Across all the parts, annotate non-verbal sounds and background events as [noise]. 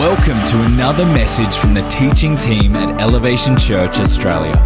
Welcome to another message from the teaching team at Elevation Church Australia.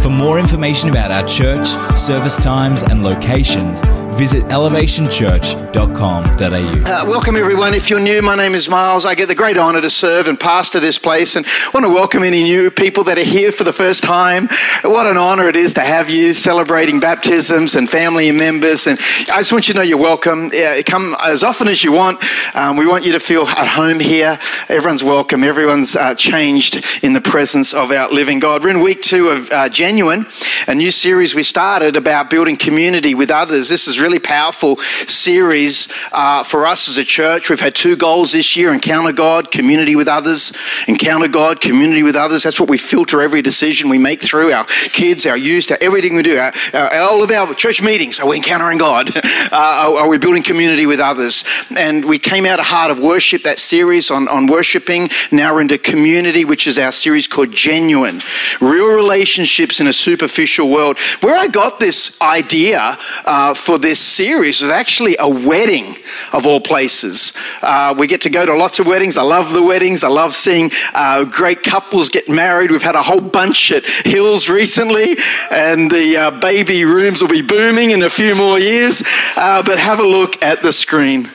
For more information about our church, service times, and locations, visit elevationchurch.com.au. Uh, welcome, everyone. If you're new, my name is Miles. I get the great honour to serve and pastor this place, and want to welcome any new people that are here for the first time. What an honour it is to have you celebrating baptisms and family members. And I just want you to know you're welcome. Yeah, come as often as you want. Um, we want you to feel at home here. Everyone's welcome. Everyone's uh, changed in the presence of our living God. We're in week two of uh, Genuine, a new series we started about building community with others. This is really powerful series uh, for us as a church. We've had two goals this year: encounter God, community with others. Encounter God, community with others. That's what we filter every decision we make through our kids, our youth, our, everything we do. Our, our, all of our church meetings. Are we encountering God? [laughs] Uh, are, are we building community with others? And we came out of Heart of Worship, that series on, on worshiping. Now we're into community, which is our series called Genuine. Real relationships in a superficial world. Where I got this idea uh, for this series was actually a wedding of all places. Uh, we get to go to lots of weddings. I love the weddings. I love seeing uh, great couples get married. We've had a whole bunch at Hills recently, and the uh, baby rooms will be booming in a few more years. Uh, but have a look at the screen.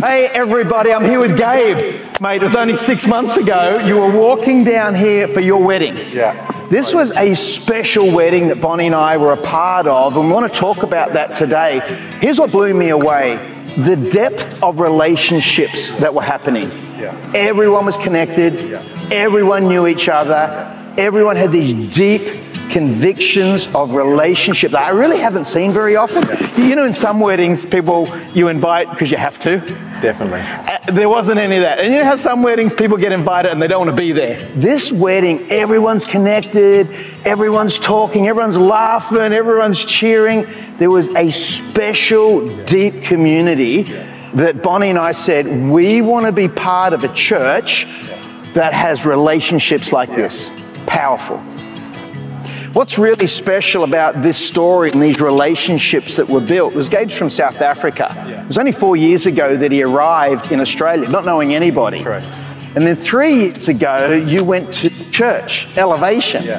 Hey everybody, I'm here with Gabe. Mate, it was only six months ago. You were walking down here for your wedding. Yeah. This was a special wedding that Bonnie and I were a part of, and we want to talk about that today. Here's what blew me away the depth of relationships that were happening. Yeah. Everyone was connected, Yeah. everyone knew each other, everyone had these deep convictions of relationship that I really haven't seen very often. You know, in some weddings, people you invite because you have to. Definitely. Uh, There wasn't any of that. And you know how some weddings people get invited and they don't want to be there? This wedding, everyone's connected, everyone's talking, everyone's laughing, everyone's cheering. There was a special, deep community that Bonnie and I said, we want to be part of a church that has relationships like this. Powerful. What's really special about this story and these relationships that were built was Gabe's from South Africa. It was only four years ago that he arrived in Australia, not knowing anybody. Correct. And then three years ago, you went to church, Elevation. Yeah.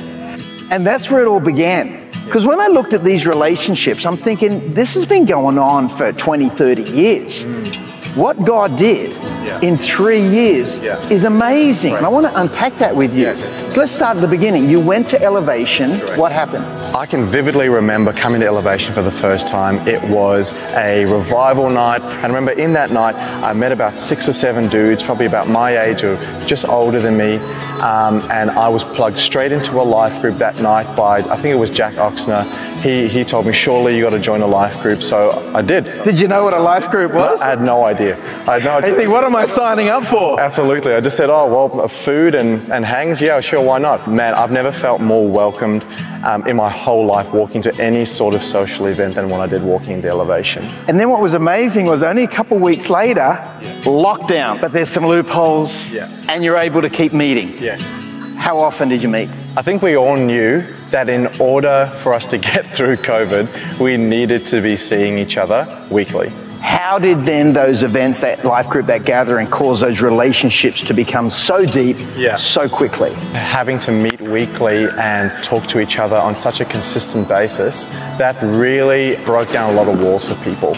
And that's where it all began. Because when I looked at these relationships, I'm thinking, this has been going on for 20, 30 years. Mm. What God did Yeah. in three years Yeah. is amazing. And I want to unpack that with you. Yeah. So let's start at the beginning. You went to Elevation. Correct. What happened? I can vividly remember coming to Elevation for the first time. It was a revival night. And remember, in that night, I met about six or seven dudes, probably about my age or just older than me. Um, and I was plugged straight into a life group that night by, I think it was Jack Oxner. He, he told me, surely you got to join a life group. So I did. Did you know what a life group was? I had no idea. I I idea. think, what am I signing up for? Absolutely. I just said, oh, well, food and, and hangs? Yeah, sure, why not? Man, I've never felt more welcomed um, in my whole life walking to any sort of social event than when I did walking into Elevation. And then what was amazing was only a couple weeks later, lockdown, but there's some loopholes Yeah. and you're able to keep meeting. Yes. How often did you meet? I think we all knew that in order for us to [laughs] get through COVID, we needed to be seeing each other weekly. How did then those events, that life group, that gathering, cause those relationships to become so deep Yeah. so quickly? Having to meet weekly and talk to each other on such a consistent basis, that really broke down a lot of walls for people.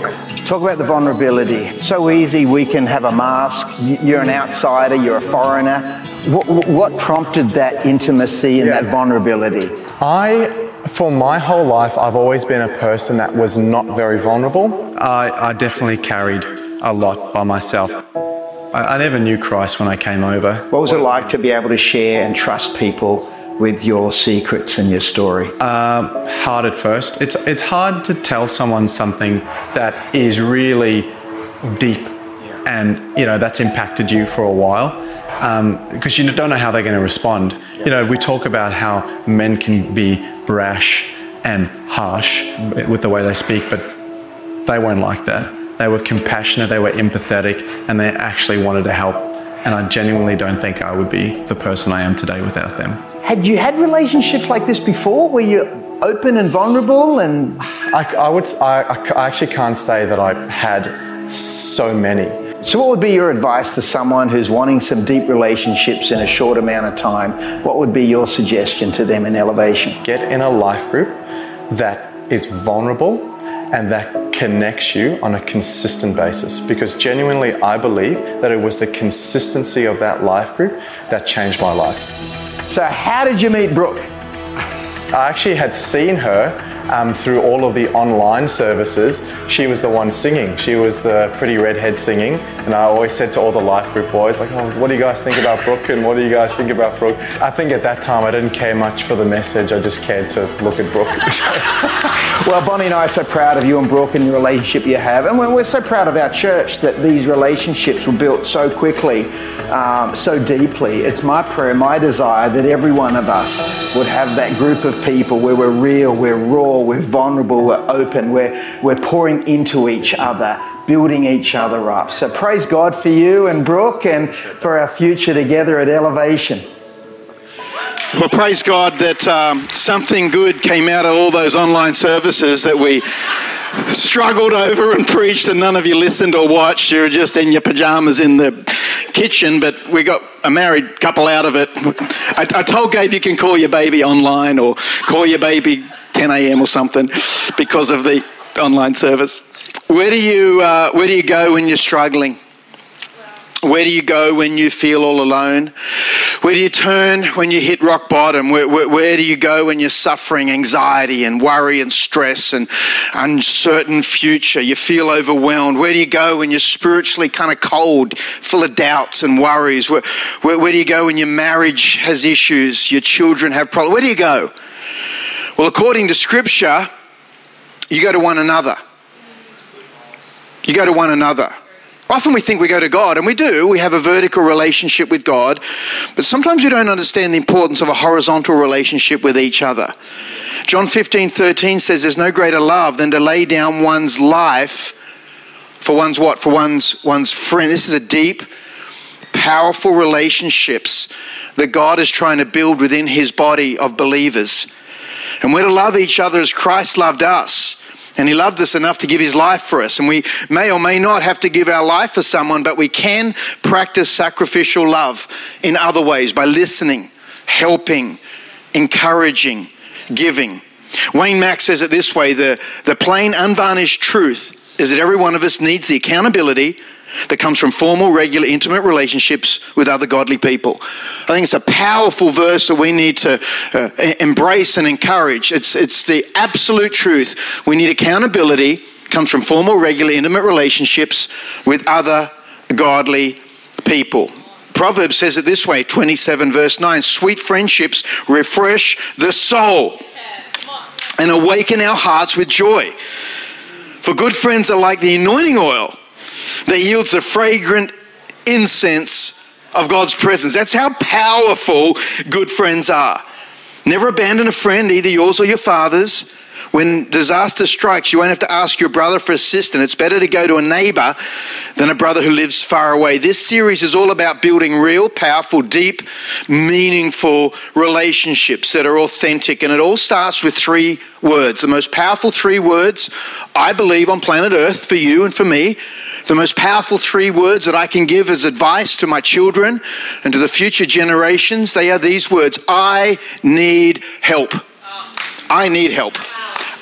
Talk about the vulnerability. So easy, we can have a mask. You're an outsider, you're a foreigner. What, what prompted that intimacy and Yeah. that vulnerability? I, for my whole life, I've always been a person that was not very vulnerable. I, I definitely carried a lot by myself. I, I never knew Christ when I came over. What was it like to be able to share and trust people with your secrets and your story? Um, hard at first. It's it's hard to tell someone something that is really deep, and you know that's impacted you for a while, because you don't know how they're going to respond. You know, we talk about how men can be brash and harsh with the way they speak, but they weren't like that. They were compassionate, they were empathetic, and they actually wanted to help. And I genuinely don't think I would be the person I am today without them. Had you had relationships like this before? Were you open and vulnerable and I, I would. I, I actually can't say that I had so many. So, what would be your advice to someone who's wanting some deep relationships in a short amount of time? What would be your suggestion to them in elevation? Get in a life group that is vulnerable and that connects you on a consistent basis. Because genuinely, I believe that it was the consistency of that life group that changed my life. So, how did you meet Brooke? I actually had seen her um, through all of the online services, she was the one singing. She was the pretty redhead singing. And I always said to all the life group boys, like, oh, what do you guys think about Brooke? And what do you guys think about Brooke? I think at that time I didn't care much for the message. I just cared to look at Brooke. [laughs] well, Bonnie and I are so proud of you and Brooke and the relationship you have. And we're so proud of our church that these relationships were built so quickly, um, so deeply. It's my prayer, my desire that every one of us would have that group of people where we're real, we're raw, we're vulnerable, we're open, we're, we're pouring into each other, building each other up. So praise God for you and Brooke and for our future together at Elevation. Well, praise God that um, something good came out of all those online services that we struggled over and preached, and none of you listened or watched. You were just in your pajamas in the kitchen, but we got a married couple out of it. I, I told Gabe you can call your baby online or call your baby 10 a.m. or something because of the online service. Where do you, uh, where do you go when you're struggling? Where do you go when you feel all alone? Where do you turn when you hit rock bottom? Where, where, where, do you go when you're suffering anxiety and worry and stress and uncertain future? You feel overwhelmed. Where do you go when you're spiritually kind of cold, full of doubts and worries? Where, where, where do you go when your marriage has issues, your children have problems? Where do you go? Well, according to Scripture, you go to one another. You go to one another. Often we think we go to God, and we do. We have a vertical relationship with God, but sometimes we don't understand the importance of a horizontal relationship with each other. John 15 13 says, There's no greater love than to lay down one's life for one's what? For one's, one's friend. This is a deep, powerful relationships that God is trying to build within his body of believers. And we're to love each other as Christ loved us. And he loved us enough to give his life for us. And we may or may not have to give our life for someone, but we can practice sacrificial love in other ways by listening, helping, encouraging, giving. Wayne Mack says it this way the, the plain, unvarnished truth is that every one of us needs the accountability that comes from formal, regular, intimate relationships with other godly people. I think it's a powerful verse that we need to uh, embrace and encourage. It's, it's the absolute truth. We need accountability, comes from formal, regular, intimate relationships with other godly people. Proverbs says it this way 27 verse 9 sweet friendships refresh the soul and awaken our hearts with joy. For good friends are like the anointing oil that yields a fragrant incense of God's presence. That's how powerful good friends are. Never abandon a friend, either yours or your father's. When disaster strikes, you won't have to ask your brother for assistance. It's better to go to a neighbor than a brother who lives far away. This series is all about building real, powerful, deep, meaningful relationships that are authentic. And it all starts with three words. The most powerful three words, I believe, on planet Earth for you and for me. The most powerful three words that I can give as advice to my children and to the future generations, they are these words I need help. I need help.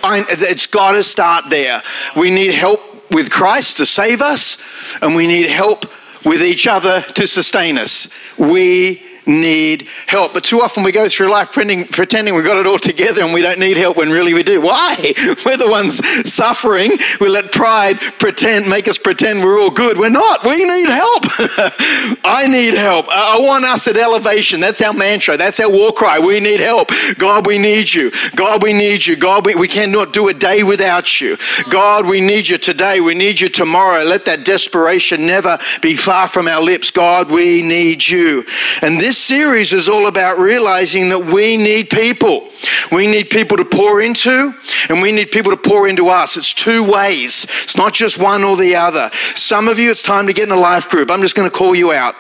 I, it's got to start there. We need help with Christ to save us, and we need help with each other to sustain us. We need help. But too often we go through life pretending, pretending we've got it all together and we don't need help when really we do. Why? [laughs] We're the ones suffering. We let pride pretend, make us pretend we're all good. We're not. We need help. [laughs] I need help. I want us at elevation. That's our mantra. That's our war cry. We need help. God, we need you. God, we need you. God, we, we cannot do a day without you. God, we need you today. We need you tomorrow. Let that desperation never be far from our lips. God, we need you. And this this series is all about realizing that we need people. We need people to pour into, and we need people to pour into us. It's two ways, it's not just one or the other. Some of you, it's time to get in a life group. I'm just going to call you out.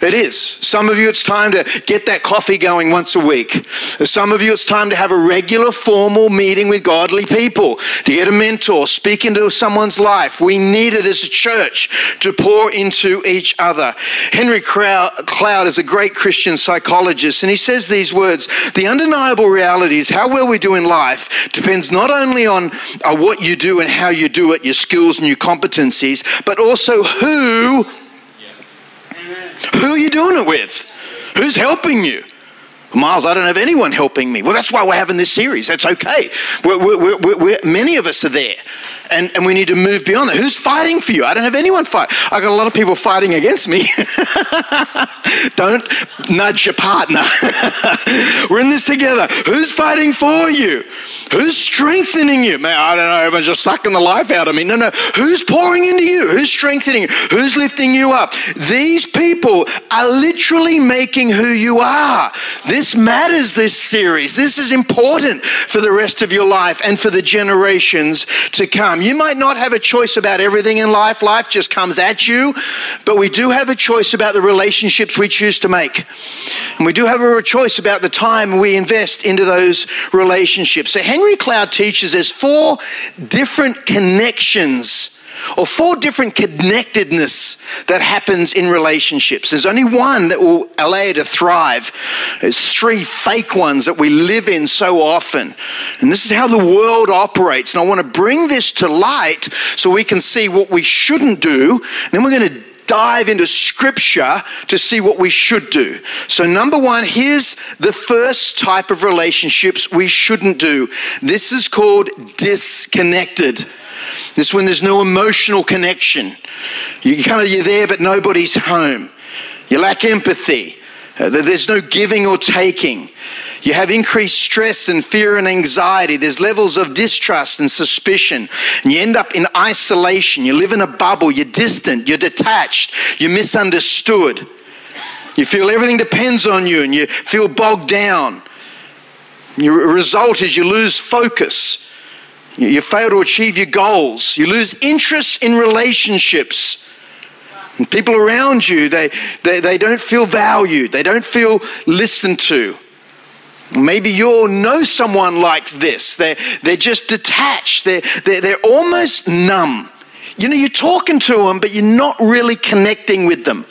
It is. Some of you, it's time to get that coffee going once a week. Some of you, it's time to have a regular, formal meeting with godly people, to get a mentor, speak into someone's life. We need it as a church to pour into each other. Henry Cloud is a great Christian psychologist, and he says these words The undeniable reality is how well we do in life depends not only on uh, what you do and how you do it, your skills and your competencies, but also who who are you doing it with? Who's helping you? Miles, I don't have anyone helping me. Well, that's why we're having this series. That's okay. We're, we're, we're, many of us are there and, and we need to move beyond that. Who's fighting for you? I don't have anyone fight. I got a lot of people fighting against me. [laughs] don't nudge your partner. [laughs] We're in this together. Who's fighting for you? Who's strengthening you? Man, I don't know. Everyone's just sucking the life out of me. No, no. Who's pouring into you? Who's strengthening you? Who's lifting you up? These people are literally making who you are. This matters, this series. This is important for the rest of your life and for the generations to come. You might not have a choice about everything in life, life just comes at you, but we do have a choice about the relationships we choose to make. And we do have a choice about the time we invest into those relationships. So, Henry Cloud teaches there's four different connections or four different connectedness that happens in relationships. There's only one that will allow you to thrive. There's three fake ones that we live in so often. And this is how the world operates. And I want to bring this to light so we can see what we shouldn't do. And then we're going to dive into scripture to see what we should do. So, number one, here's the first type of relationships we shouldn't do. This is called disconnected. This when there's no emotional connection. You kind of you're there, but nobody's home. You lack empathy. Uh, there's no giving or taking. You have increased stress and fear and anxiety. There's levels of distrust and suspicion. And you end up in isolation. You live in a bubble. You're distant. You're detached. You're misunderstood. You feel everything depends on you and you feel bogged down. Your result is you lose focus. You fail to achieve your goals. You lose interest in relationships. And people around you, they, they, they don't feel valued. They don't feel listened to. Maybe you know someone like this. They're, they're just detached. They're, they're, they're almost numb. You know, you're talking to them, but you're not really connecting with them.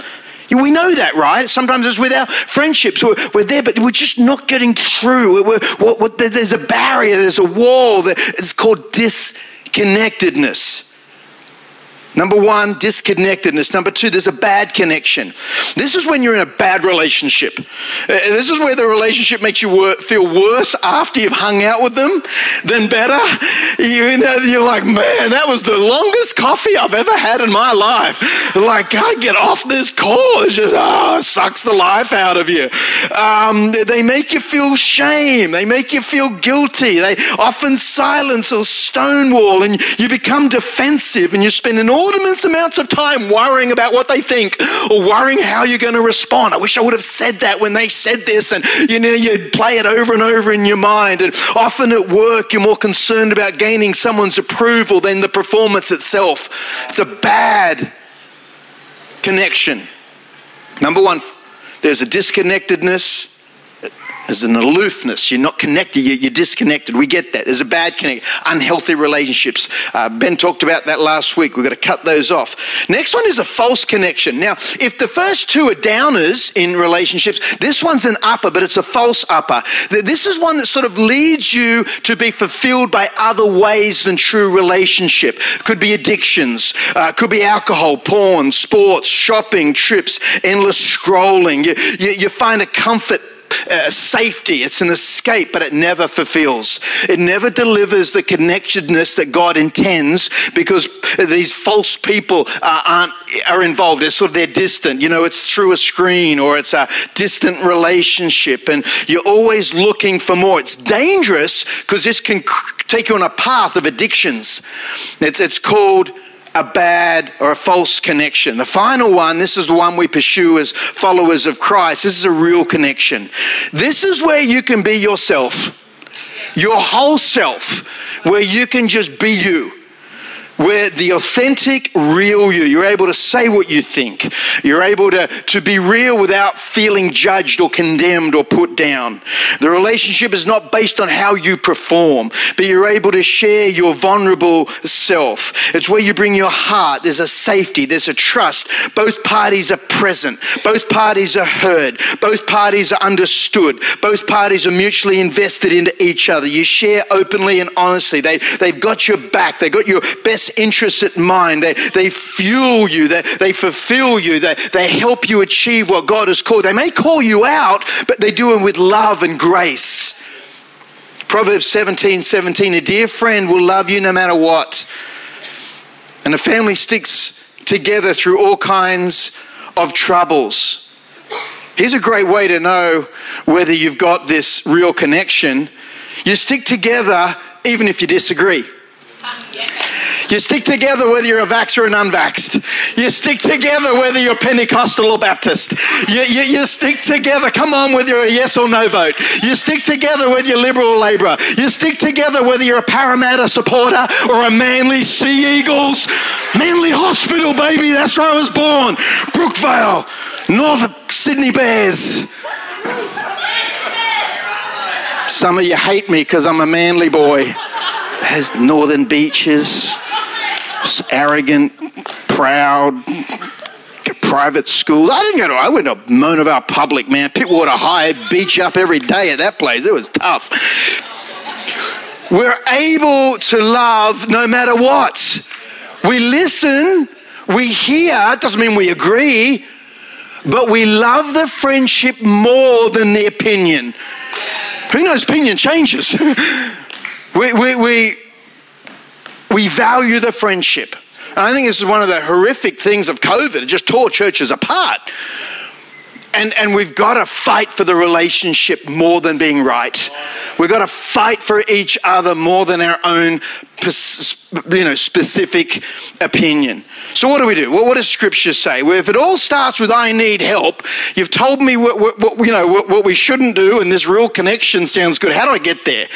We know that, right? Sometimes it's with our friendships. We're, we're there, but we're just not getting through. We're, we're, there's a barrier, there's a wall. It's called disconnectedness. Number one, disconnectedness. Number two, there's a bad connection. This is when you're in a bad relationship. Uh, this is where the relationship makes you feel worse after you've hung out with them than better. You know, you're like, man, that was the longest coffee I've ever had in my life. Like, gotta get off this call. It just, oh, it sucks the life out of you. Um, they make you feel shame. They make you feel guilty. They often silence or stonewall, and you become defensive, and you spend inordinate amounts of time worrying about what they think or worrying how you're going to respond. I wish I would have said that when they said this, and you know, you'd play it over and over in your mind. And often at work, you're more concerned about gaining someone's approval than the performance itself. It's a bad connection. Number one, there's a disconnectedness there's an aloofness. You're not connected. You're disconnected. We get that. There's a bad connection. Unhealthy relationships. Uh, ben talked about that last week. We've got to cut those off. Next one is a false connection. Now, if the first two are downers in relationships, this one's an upper, but it's a false upper. This is one that sort of leads you to be fulfilled by other ways than true relationship. Could be addictions. Uh, could be alcohol, porn, sports, shopping, trips, endless scrolling. You, you, you find a comfort uh, safety, it's an escape, but it never fulfills. It never delivers the connectedness that God intends because these false people uh, aren't are involved. It's sort of they're distant. You know, it's through a screen or it's a distant relationship, and you're always looking for more. It's dangerous because this can take you on a path of addictions. It's, it's called a bad or a false connection. The final one, this is the one we pursue as followers of Christ. This is a real connection. This is where you can be yourself, your whole self, where you can just be you where the authentic, real you, you're able to say what you think. You're able to, to be real without feeling judged or condemned or put down. The relationship is not based on how you perform, but you're able to share your vulnerable self. It's where you bring your heart. There's a safety, there's a trust. Both parties are present, both parties are heard, both parties are understood, both parties are mutually invested into each other. You share openly and honestly. They, they've got your back, they've got your best interests at mind. They, they fuel you, they, they fulfill you, they, they help you achieve what God has called. They may call you out, but they do it with love and grace. Proverbs 17 17, a dear friend will love you no matter what. And a family sticks together through all kinds of troubles. Here's a great way to know whether you've got this real connection. You stick together even if you disagree. [laughs] You stick together whether you're a vax or an unvaxxed. You stick together whether you're Pentecostal or Baptist. You, you, you, stick together, come on, whether you're a yes or no vote. You stick together whether you're Liberal or Labor. You stick together whether you're a Parramatta supporter or a Manly Sea Eagles. Manly Hospital, baby, that's where I was born. Brookvale, North Sydney Bears. Some of you hate me because I'm a manly boy has northern beaches, arrogant, proud, private schools. I didn't go to, I went to Mona Vale Public, man. Pittwater High, beach up every day at that place. It was tough. We're able to love no matter what. We listen, we hear, doesn't mean we agree, but we love the friendship more than the opinion. Who knows, opinion changes. [laughs] We, we, we, we value the friendship. And I think this is one of the horrific things of COVID. It just tore churches apart. And, and we've got to fight for the relationship more than being right. We've got to fight for each other more than our own you know, specific opinion. So what do we do? Well, what does Scripture say? Well, if it all starts with "I need help," you've told me what, what, what you know what, what, we shouldn't do, and this real connection sounds good. How do I get there?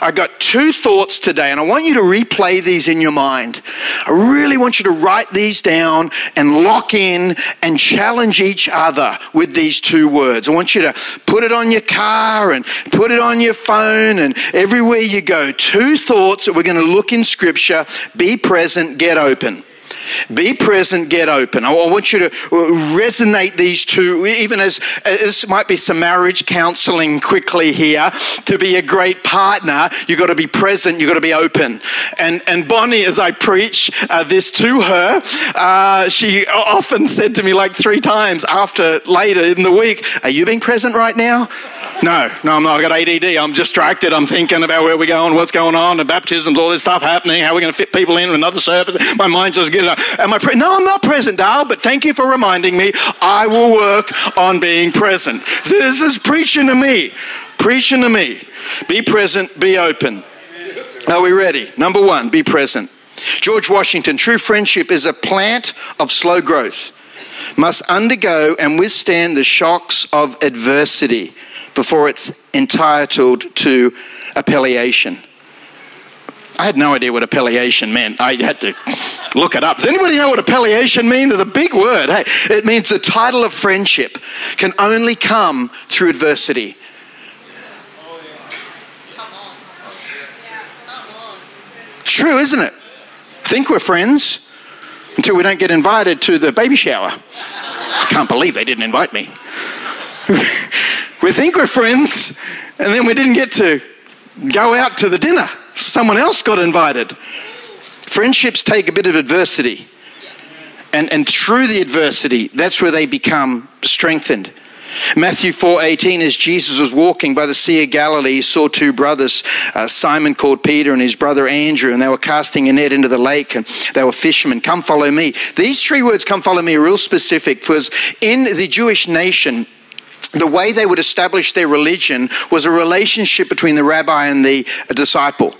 I got two thoughts today, and I want you to replay these in your mind. I really want you to write these down and lock in and challenge each other with these two words. I want you to put it on your car and put it on your phone and everywhere you go. Two thoughts that we're going to look in Scripture be present, get open. Be present, get open. I want you to resonate these two, even as this might be some marriage counseling quickly here. To be a great partner, you've got to be present, you've got to be open. And, and Bonnie, as I preach uh, this to her, uh, she often said to me like three times after later in the week, Are you being present right now? No, no, I'm not. I got ADD. I'm distracted. I'm thinking about where we're going, what's going on, the baptisms, all this stuff happening, how we're going to fit people in another service. My mind just getting. Uh, am I? Pre- no, I'm not present, Dal. But thank you for reminding me. I will work on being present. This is preaching to me. Preaching to me. Be present. Be open. Are we ready? Number one. Be present. George Washington. True friendship is a plant of slow growth. Must undergo and withstand the shocks of adversity before it's entitled to appellation. I had no idea what appellation meant. I had to look it up. Does anybody know what appellation means? It's a big word. Hey, it means the title of friendship can only come through adversity. True, isn't it? Think we're friends until we don't get invited to the baby shower. I can't believe they didn't invite me. [laughs] we think we're friends, and then we didn't get to go out to the dinner. Someone else got invited. Friendships take a bit of adversity. And, and through the adversity, that's where they become strengthened. Matthew 4:18 as Jesus was walking by the sea of Galilee he saw two brothers uh, Simon called Peter and his brother Andrew and they were casting a net into the lake and they were fishermen come follow me these three words come follow me are real specific because in the Jewish nation the way they would establish their religion was a relationship between the rabbi and the disciple.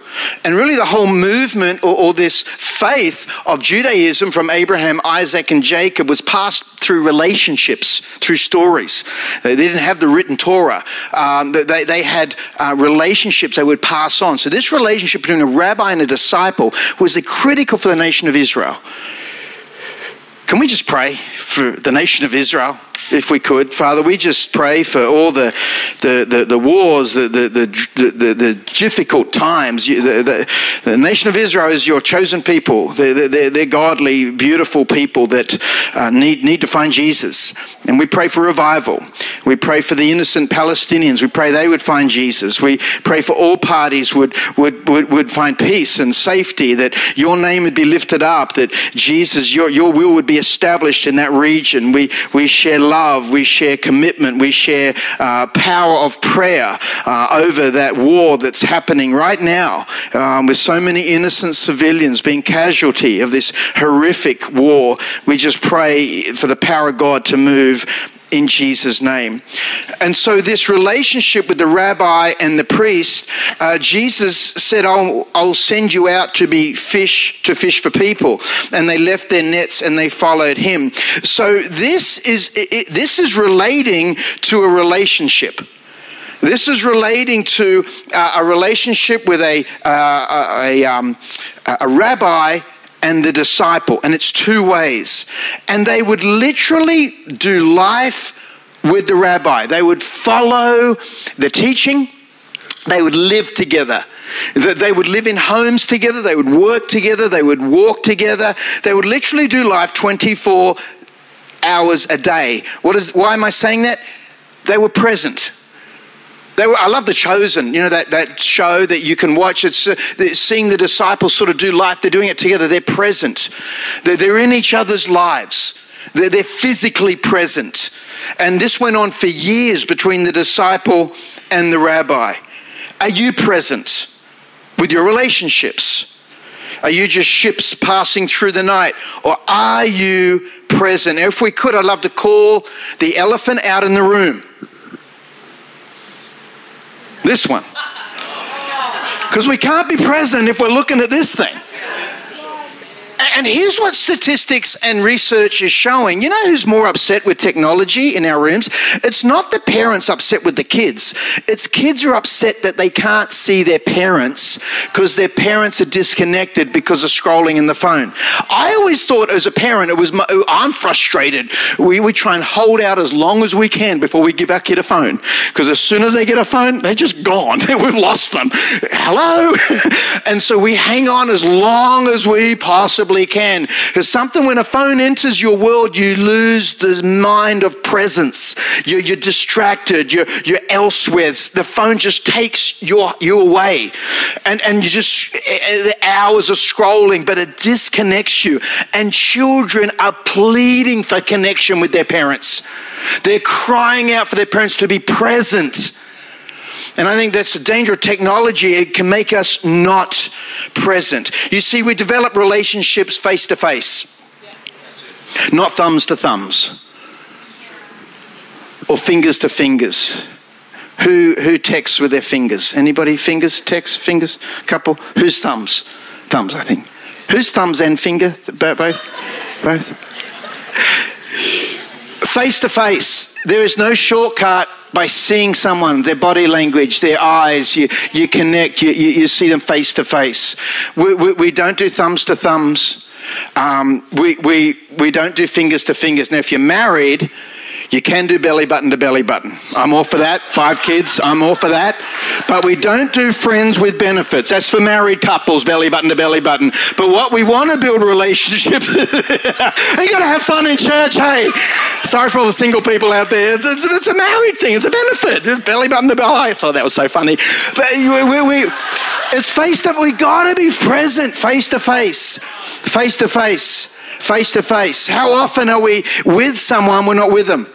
And really, the whole movement or, or, this faith of Judaism from Abraham, Isaac, and Jacob was passed through relationships, through stories. They didn't have the written Torah, um, they, they had uh, relationships they would pass on. So, this relationship between a rabbi and a disciple was critical for the nation of Israel. Can we just pray for the nation of Israel? If we could. Father, we just pray for all the, the, the, the wars, the, the, the, the, difficult times. The, the, the, nation of Israel is your chosen people. They're, they're, they're godly, beautiful people that uh, need, need to find Jesus. And we pray for revival. We pray for the innocent Palestinians. We pray they would find Jesus. We pray for all parties would, would, would, would find peace and safety, that your name would be lifted up, that Jesus, your, your will would be established in that region. We, we share love, we share commitment, we share uh, power of prayer uh, over that war that's happening right now um, with so many innocent civilians being casualty of this horrific war. We just pray for the power of God to move in Jesus' name. And so, this relationship with the rabbi and the priest, uh, Jesus said, I'll, I'll send you out to be fish, to fish for people. And they left their nets and they followed him. So, this is, it, this is relating to a relationship. This is relating to uh, a relationship with a, uh, a, um, a rabbi and the disciple, and it's two ways. And they would literally do life with the rabbi, they would follow the teaching, they would live together. They would live in homes together, they would work together, they would walk together, they would literally do life 24 hours a day. What is, why am I saying that? They were present. Were, I love The Chosen, you know, that, that show that you can watch. It's uh, seeing the disciples sort of do life. They're doing it together. They're present. They're, they're in each other's lives. They're, they're physically present. And this went on for years between the disciple and the rabbi. Are you present with your relationships? Are you just ships passing through the night? Or are you present? If we could, I'd love to call the elephant out in the room. This one. Because we can't be present if we're looking at this thing. And here's what statistics and research is showing. You know who's more upset with technology in our rooms? It's not the parents upset with the kids. It's kids are upset that they can't see their parents because their parents are disconnected because of scrolling in the phone. I always thought as a parent, it was my, oh, I'm frustrated. We, we try and hold out as long as we can before we give our kid a phone because as soon as they get a phone, they're just gone. [laughs] We've lost them. Hello? [laughs] and so we hang on as long as we possibly possibly can. Because something, when a phone enters your world, you lose the mind of presence. You're, you're distracted, you're, you're elsewhere. The phone just takes your, you away. And, and you just, eh, eh, the hours of scrolling, but it disconnects you. And children are pleading for connection with their parents. They're crying out for their parents to be present. And I think that's the danger of technology. It can make us not present. You see, we develop relationships face to face, not thumbs to thumbs or fingers to fingers. Who, who texts with their fingers? Anybody? Fingers, text, fingers? Couple? Whose thumbs? Thumbs, I think. Whose thumbs and finger? Both? Both? Face to face. There is no shortcut by seeing someone, their body language, their eyes, you, you connect, you, you, you see them face to face. We, we, we don't do thumbs to thumbs. Um, we, we, we don't do fingers to fingers. Now, if you're married, you can do belly button to belly button. I'm all for that. Five kids, I'm all for that. But we don't do friends with benefits. That's for married couples, belly button to belly button. But what we want to build relationships, [laughs] you got to have fun in church, hey. Sorry for all the single people out there. It's, it's, it's a married thing, it's a benefit. It's belly button to belly. I thought that was so funny. But we, we, we it's face to we got to be present face to face. Face to face face to face. How often are we with someone, we're not with them?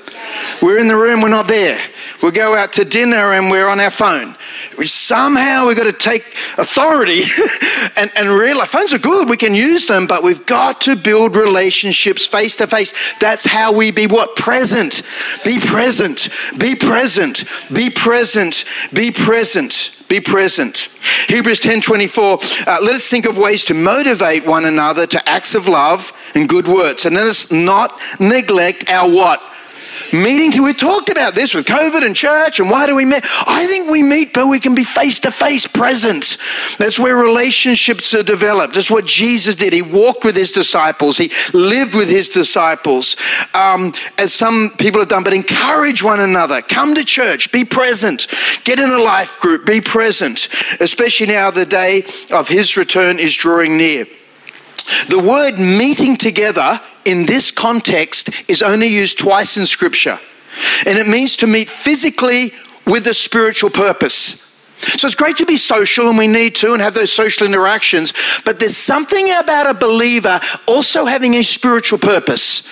We're in the room, we're not there. We go out to dinner and we're on our phone. We somehow we've got to take authority [laughs] and, and realize phones are good, we can use them, but we've got to build relationships face to face. That's how we be what? Present. Be present. Be present. Be present. Be present. Be present. Hebrews 10:24. Uh, let us think of ways to motivate one another to acts of love and good works, and let us not neglect our what meeting to we talked about this with covid and church and why do we meet? I think we meet but we can be face to face present that's where relationships are developed. That's what jesus did. He walked with his disciples. He lived with his disciples um, as some people have done. But encourage one another. Come to church. Be present. Get in a life group. Be present. Especially now the day of his return is drawing near. The word meeting together in this context is only used twice in Scripture. And it means to meet physically with a spiritual purpose. So it's great to be social and we need to and have those social interactions, but there's something about a believer also having a spiritual purpose.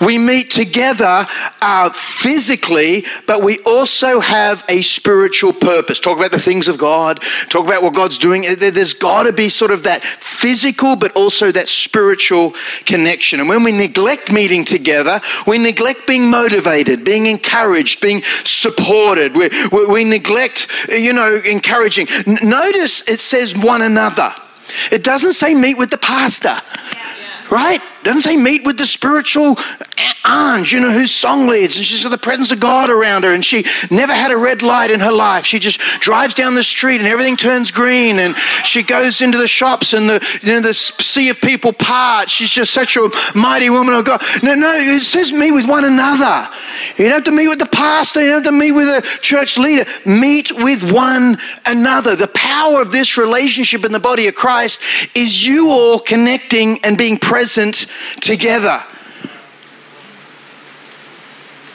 We meet together uh, physically, but we also have a spiritual purpose. Talk about the things of God, talk about what God's doing. There's got to be sort of that physical, but also that spiritual connection. And when we neglect meeting together, we neglect being motivated, being encouraged, being supported. We, we, we neglect, you know, encouraging. Notice it says one another. It doesn't say meet with the pastor. Right? Doesn't say meet with the spiritual aunt, you know, who's song leads and she's got the presence of God around her and she never had a red light in her life. She just drives down the street and everything turns green and she goes into the shops and the, you know, the sea of people part. She's just such a mighty woman of God. No, no, it says meet with one another. You don't have to meet with the pastor, you don't have to meet with a church leader. Meet with one another. The power of this relationship in the body of Christ is you all connecting and being present together.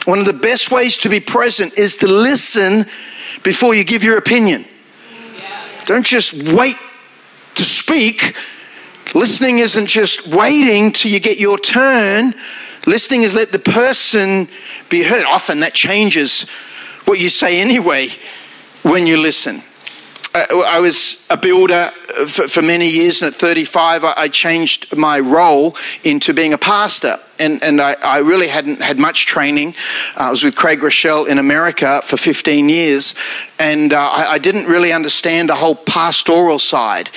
One of the best ways to be present is to listen before you give your opinion. Don't just wait to speak. Listening isn't just waiting till you get your turn. Listening is let the person be heard. Often that changes what you say anyway when you listen. I was a builder for, for, many years, and at 35, I, I, changed my role into being a pastor. And, and I, I really hadn't had much training. Uh, I was with Craig Groeschel in America for 15 years, and uh, I, I, didn't really understand the whole pastoral side.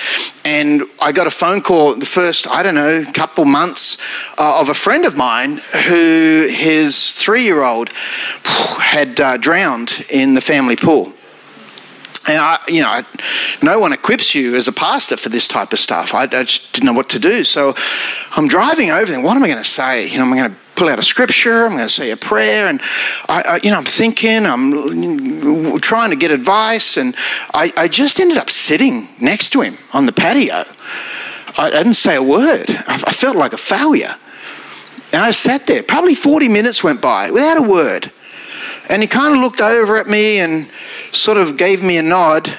And I got a phone call the first, I don't know, couple months uh, of a friend of mine who his three year old had uh, drowned in the family pool. And I, you know, no one equips you as a pastor for this type of stuff. I, I just didn't know what to do. So I'm driving over there. What am I going to say? You know, I'm going to pull out a scripture. I'm going to say a prayer, and I, I, you know, I'm thinking, I'm trying to get advice, and I, I just ended up sitting next to him on the patio. I, didn't say a word. I felt like a failure, and I sat there. Probably 40 minutes went by without a word. And he kind of looked over at me and sort of gave me a nod.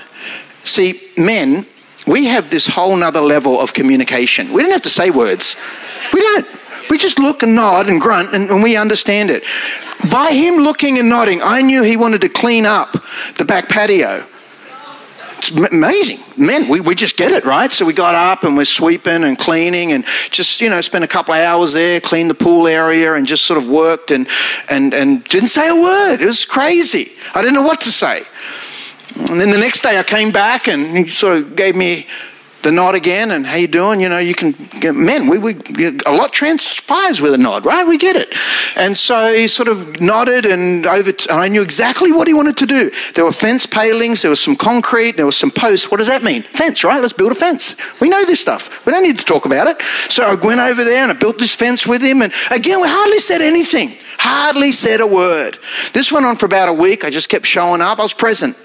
See, men, we have this whole nother level of communication. We don't have to say words. We don't. We just look and nod and grunt and, and, we understand it. By him looking and nodding, I knew he wanted to clean up the back patio. It's amazing. Men, we, we just get it, right? So we got up and we're sweeping and cleaning and just, you know, spent a couple of hours there, cleaned the pool area and just sort of worked and, and, and didn't say a word. It was crazy. I didn't know what to say. And then the next day I came back and he sort of gave me the nod again and how you doing? You know you can get men we, we a lot transpires with a nod right? We get it. And so he sort of nodded and over t- and i knew exactly what he wanted to do. There were fence palings there was some concrete there was some posts. What does that mean? Fence right? Let's build a fence. We know this stuff. We don't need to talk about it. So i went over there and i built this fence with him. And again we hardly said anything. Hardly said a word. This went on for about a week. I just kept showing up. I was present.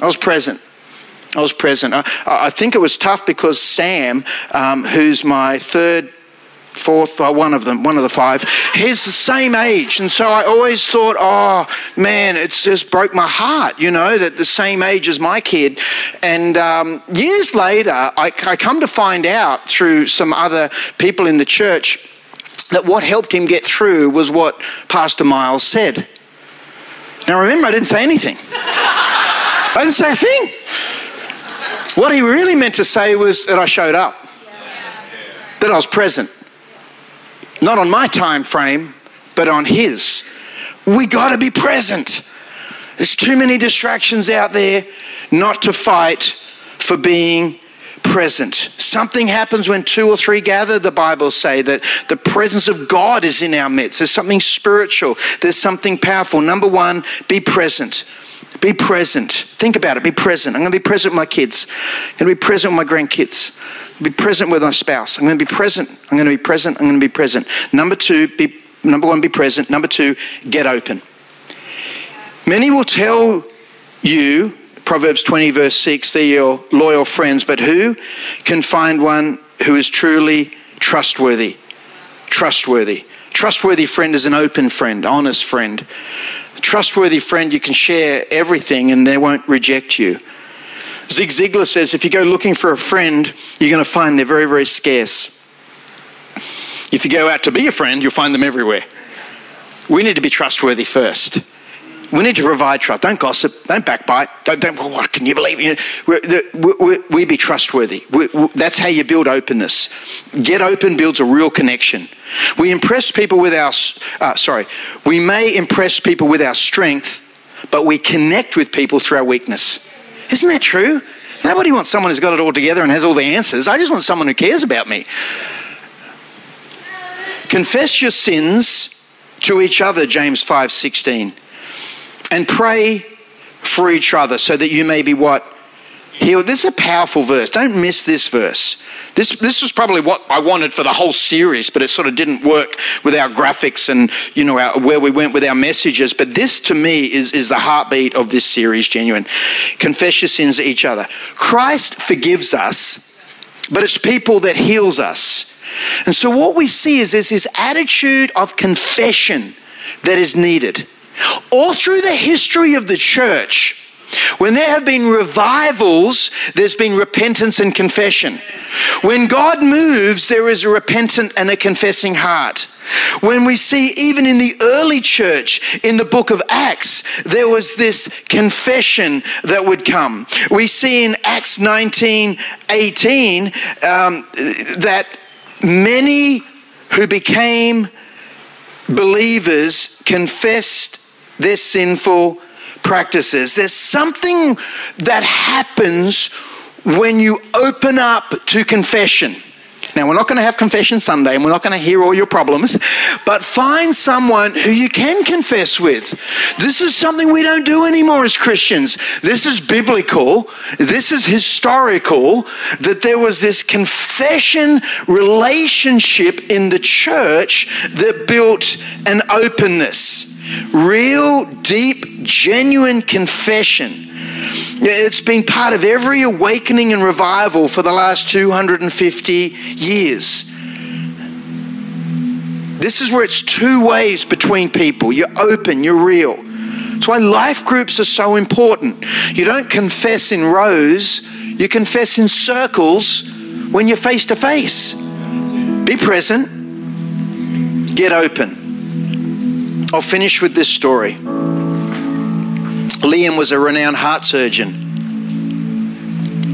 I was present I was present. I, I think it was tough because Sam, um, who's my third fourth, uh, one of them, one of the five, he's the same age. And so I always thought, oh man, it's just broke my heart, you know, that the same age as my kid. And um, years later, I, I come to find out through some other people in the church that what helped him get through was what Pastor Miles said. Now remember, I didn't say anything. I didn't say a thing. What he really meant to say was that I showed up, that I was present. Not on my time frame, but on his. We got to be present. There's too many distractions out there not to fight for being present. Something happens when two or three gather, the Bible say that the presence of God is in our midst. There's something spiritual, there's something powerful. Number one, be present. Be present. Think about it. Be present. I'm going to be present with my kids. I'm going to be present with my grandkids. Be present with my spouse. I'm going to be present. I'm going to be present. I'm going to be present. Number two, be number one, be present. Number two, get open. Many will tell you Proverbs 20, verse 6, they're your loyal friends, but who can find one who is truly trustworthy? Trustworthy. Trustworthy friend is an open friend, honest friend. Trustworthy friend, you can share everything and they won't reject you. Zig Ziglar says if you go looking for a friend, you're going to find they're very, very scarce. If you go out to be a friend, you'll find them everywhere. We need to be trustworthy first. We need to provide trust. Don't gossip. Don't backbite. Don't, don't what can you believe? You know, we, we, we be trustworthy. We, that's how you build openness. Get open builds a real connection. We impress people with our, uh, sorry, we may impress people with our strength, but we connect with people through our weakness. Isn't that true? Nobody wants someone who's got it all together and has all the answers. I just want someone who cares about me. Confess your sins to each other, James 5 16 and pray for each other so that you may be what? Healed. This is a powerful verse. Don't miss this verse. This, this was probably what I wanted for the whole series, but it sort of didn't work with our graphics and, you know, our, where we went with our messages. But this, to me, is, is the heartbeat of this series, genuine. Confess your sins to each other. Christ forgives us, but it's people that heals us. And so what we see is there's this attitude of confession that is needed. All through the history of the church, when there have been revivals, there's been repentance and confession. When God moves, there is a repentant and a confessing heart. When we see, even in the early church, in the book of Acts, there was this confession that would come. We see in Acts 19 18 um, that many who became believers confessed their sinful practices. There's something that happens when you open up to confession. Now, we're not going to have Confession Sunday and we're not going to hear all your problems, but find someone who you can confess with. This is something we don't do anymore as Christians. This is biblical, this is historical that there was this confession relationship in the church that built an openness real, deep, genuine confession. It's been part of every awakening and revival for the last 250 years. This is where it's two ways between people. You're open, you're real. That's why life groups are so important. You don't confess in rows, you confess in circles when you're face to face. Be present, get open. I'll finish with this story. Liam was a renowned heart surgeon.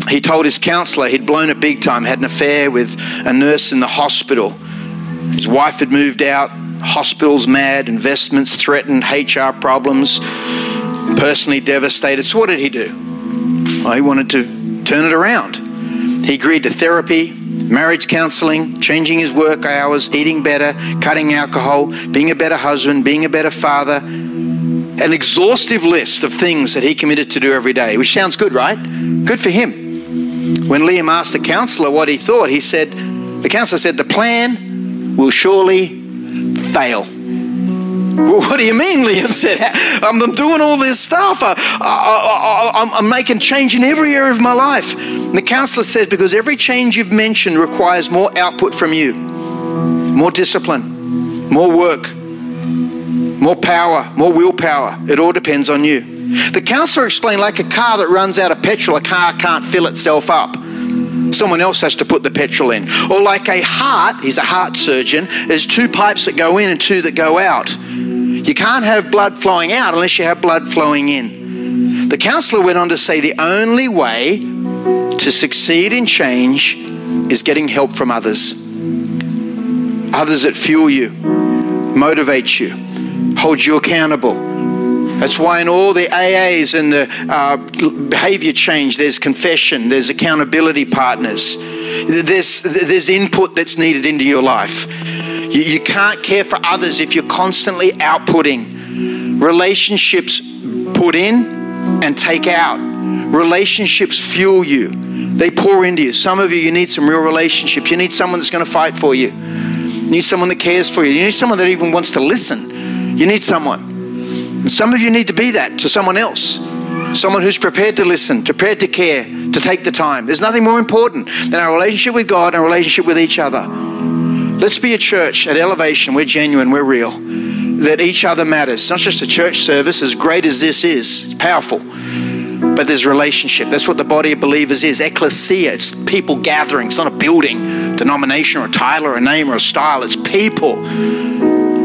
He told his counselor he'd blown it big time, had an affair with a nurse in the hospital. His wife had moved out, hospitals mad, investments threatened, HR problems, personally devastated. So, what did he do? Well, he wanted to turn it around. He agreed to therapy, marriage counseling, changing his work hours, eating better, cutting alcohol, being a better husband, being a better father. An exhaustive list of things that he committed to do every day, which sounds good, right? Good for him. When Liam asked the counselor what he thought, he said, the counselor said, the plan will surely fail. Well, what do you mean? Liam said. [laughs] I'm, doing all this stuff. I, am making change in every area of my life. And the counselor says, because every change you've mentioned requires more output from you, more discipline, more work, more power, more willpower. It all depends on you. The counselor explained like a car that runs out of petrol, a car can't fill itself up. Someone else has to put the petrol in. Or like a heart, he's a heart surgeon, there's two pipes that go in and two that go out. You can't have blood flowing out unless you have blood flowing in. The counselor went on to say the only way to succeed in change is getting help from others. Others that fuel you, motivate you, hold you accountable. That's why in all the AAs and the uh, behavior change, there's confession, there's accountability partners, there's, there's input that's needed into your life. You, you can't care for others if you're constantly outputting. Relationships put in and take out. Relationships fuel you. They pour into you. Some of you, you need some real relationships. You need someone that's going to fight for you. You need someone that cares for you. You need someone that even wants to listen. You need someone. Some of you need to be that to someone else. Someone who's prepared to listen, prepared to care, to take the time. There's nothing more important than our relationship with God and our relationship with each other. Let's be a church at elevation. We're genuine, we're real. That each other matters. It's not just a church service, as great as this is, it's powerful but there's relationship. That's what the body of believers is. Ecclesia, it's people gathering. It's not a building, denomination, or a title, or a name, or a style. It's people.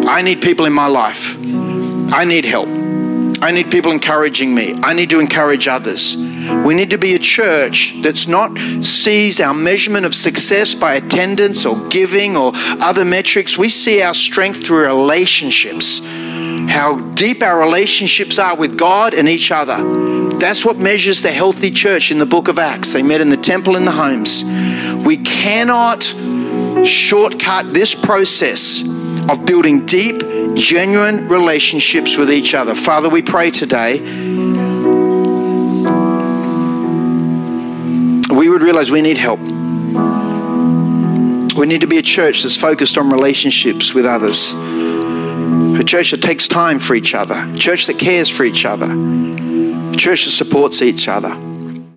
I need people in my life. I need help. I need people encouraging me. I need to encourage others. We need to be a church that's not sees our measurement of success by attendance or giving or other metrics. We see our strength through relationships, how deep our relationships are with God and each other. That's what measures the healthy church in the book of Acts. They met in the temple in the homes. We cannot shortcut this process of building deep, genuine relationships with each other. Father, we pray today we would realize we need help. We need to be a church that's focused on relationships with others. A church that takes time for each other. A church that cares for each other. A church that supports each other.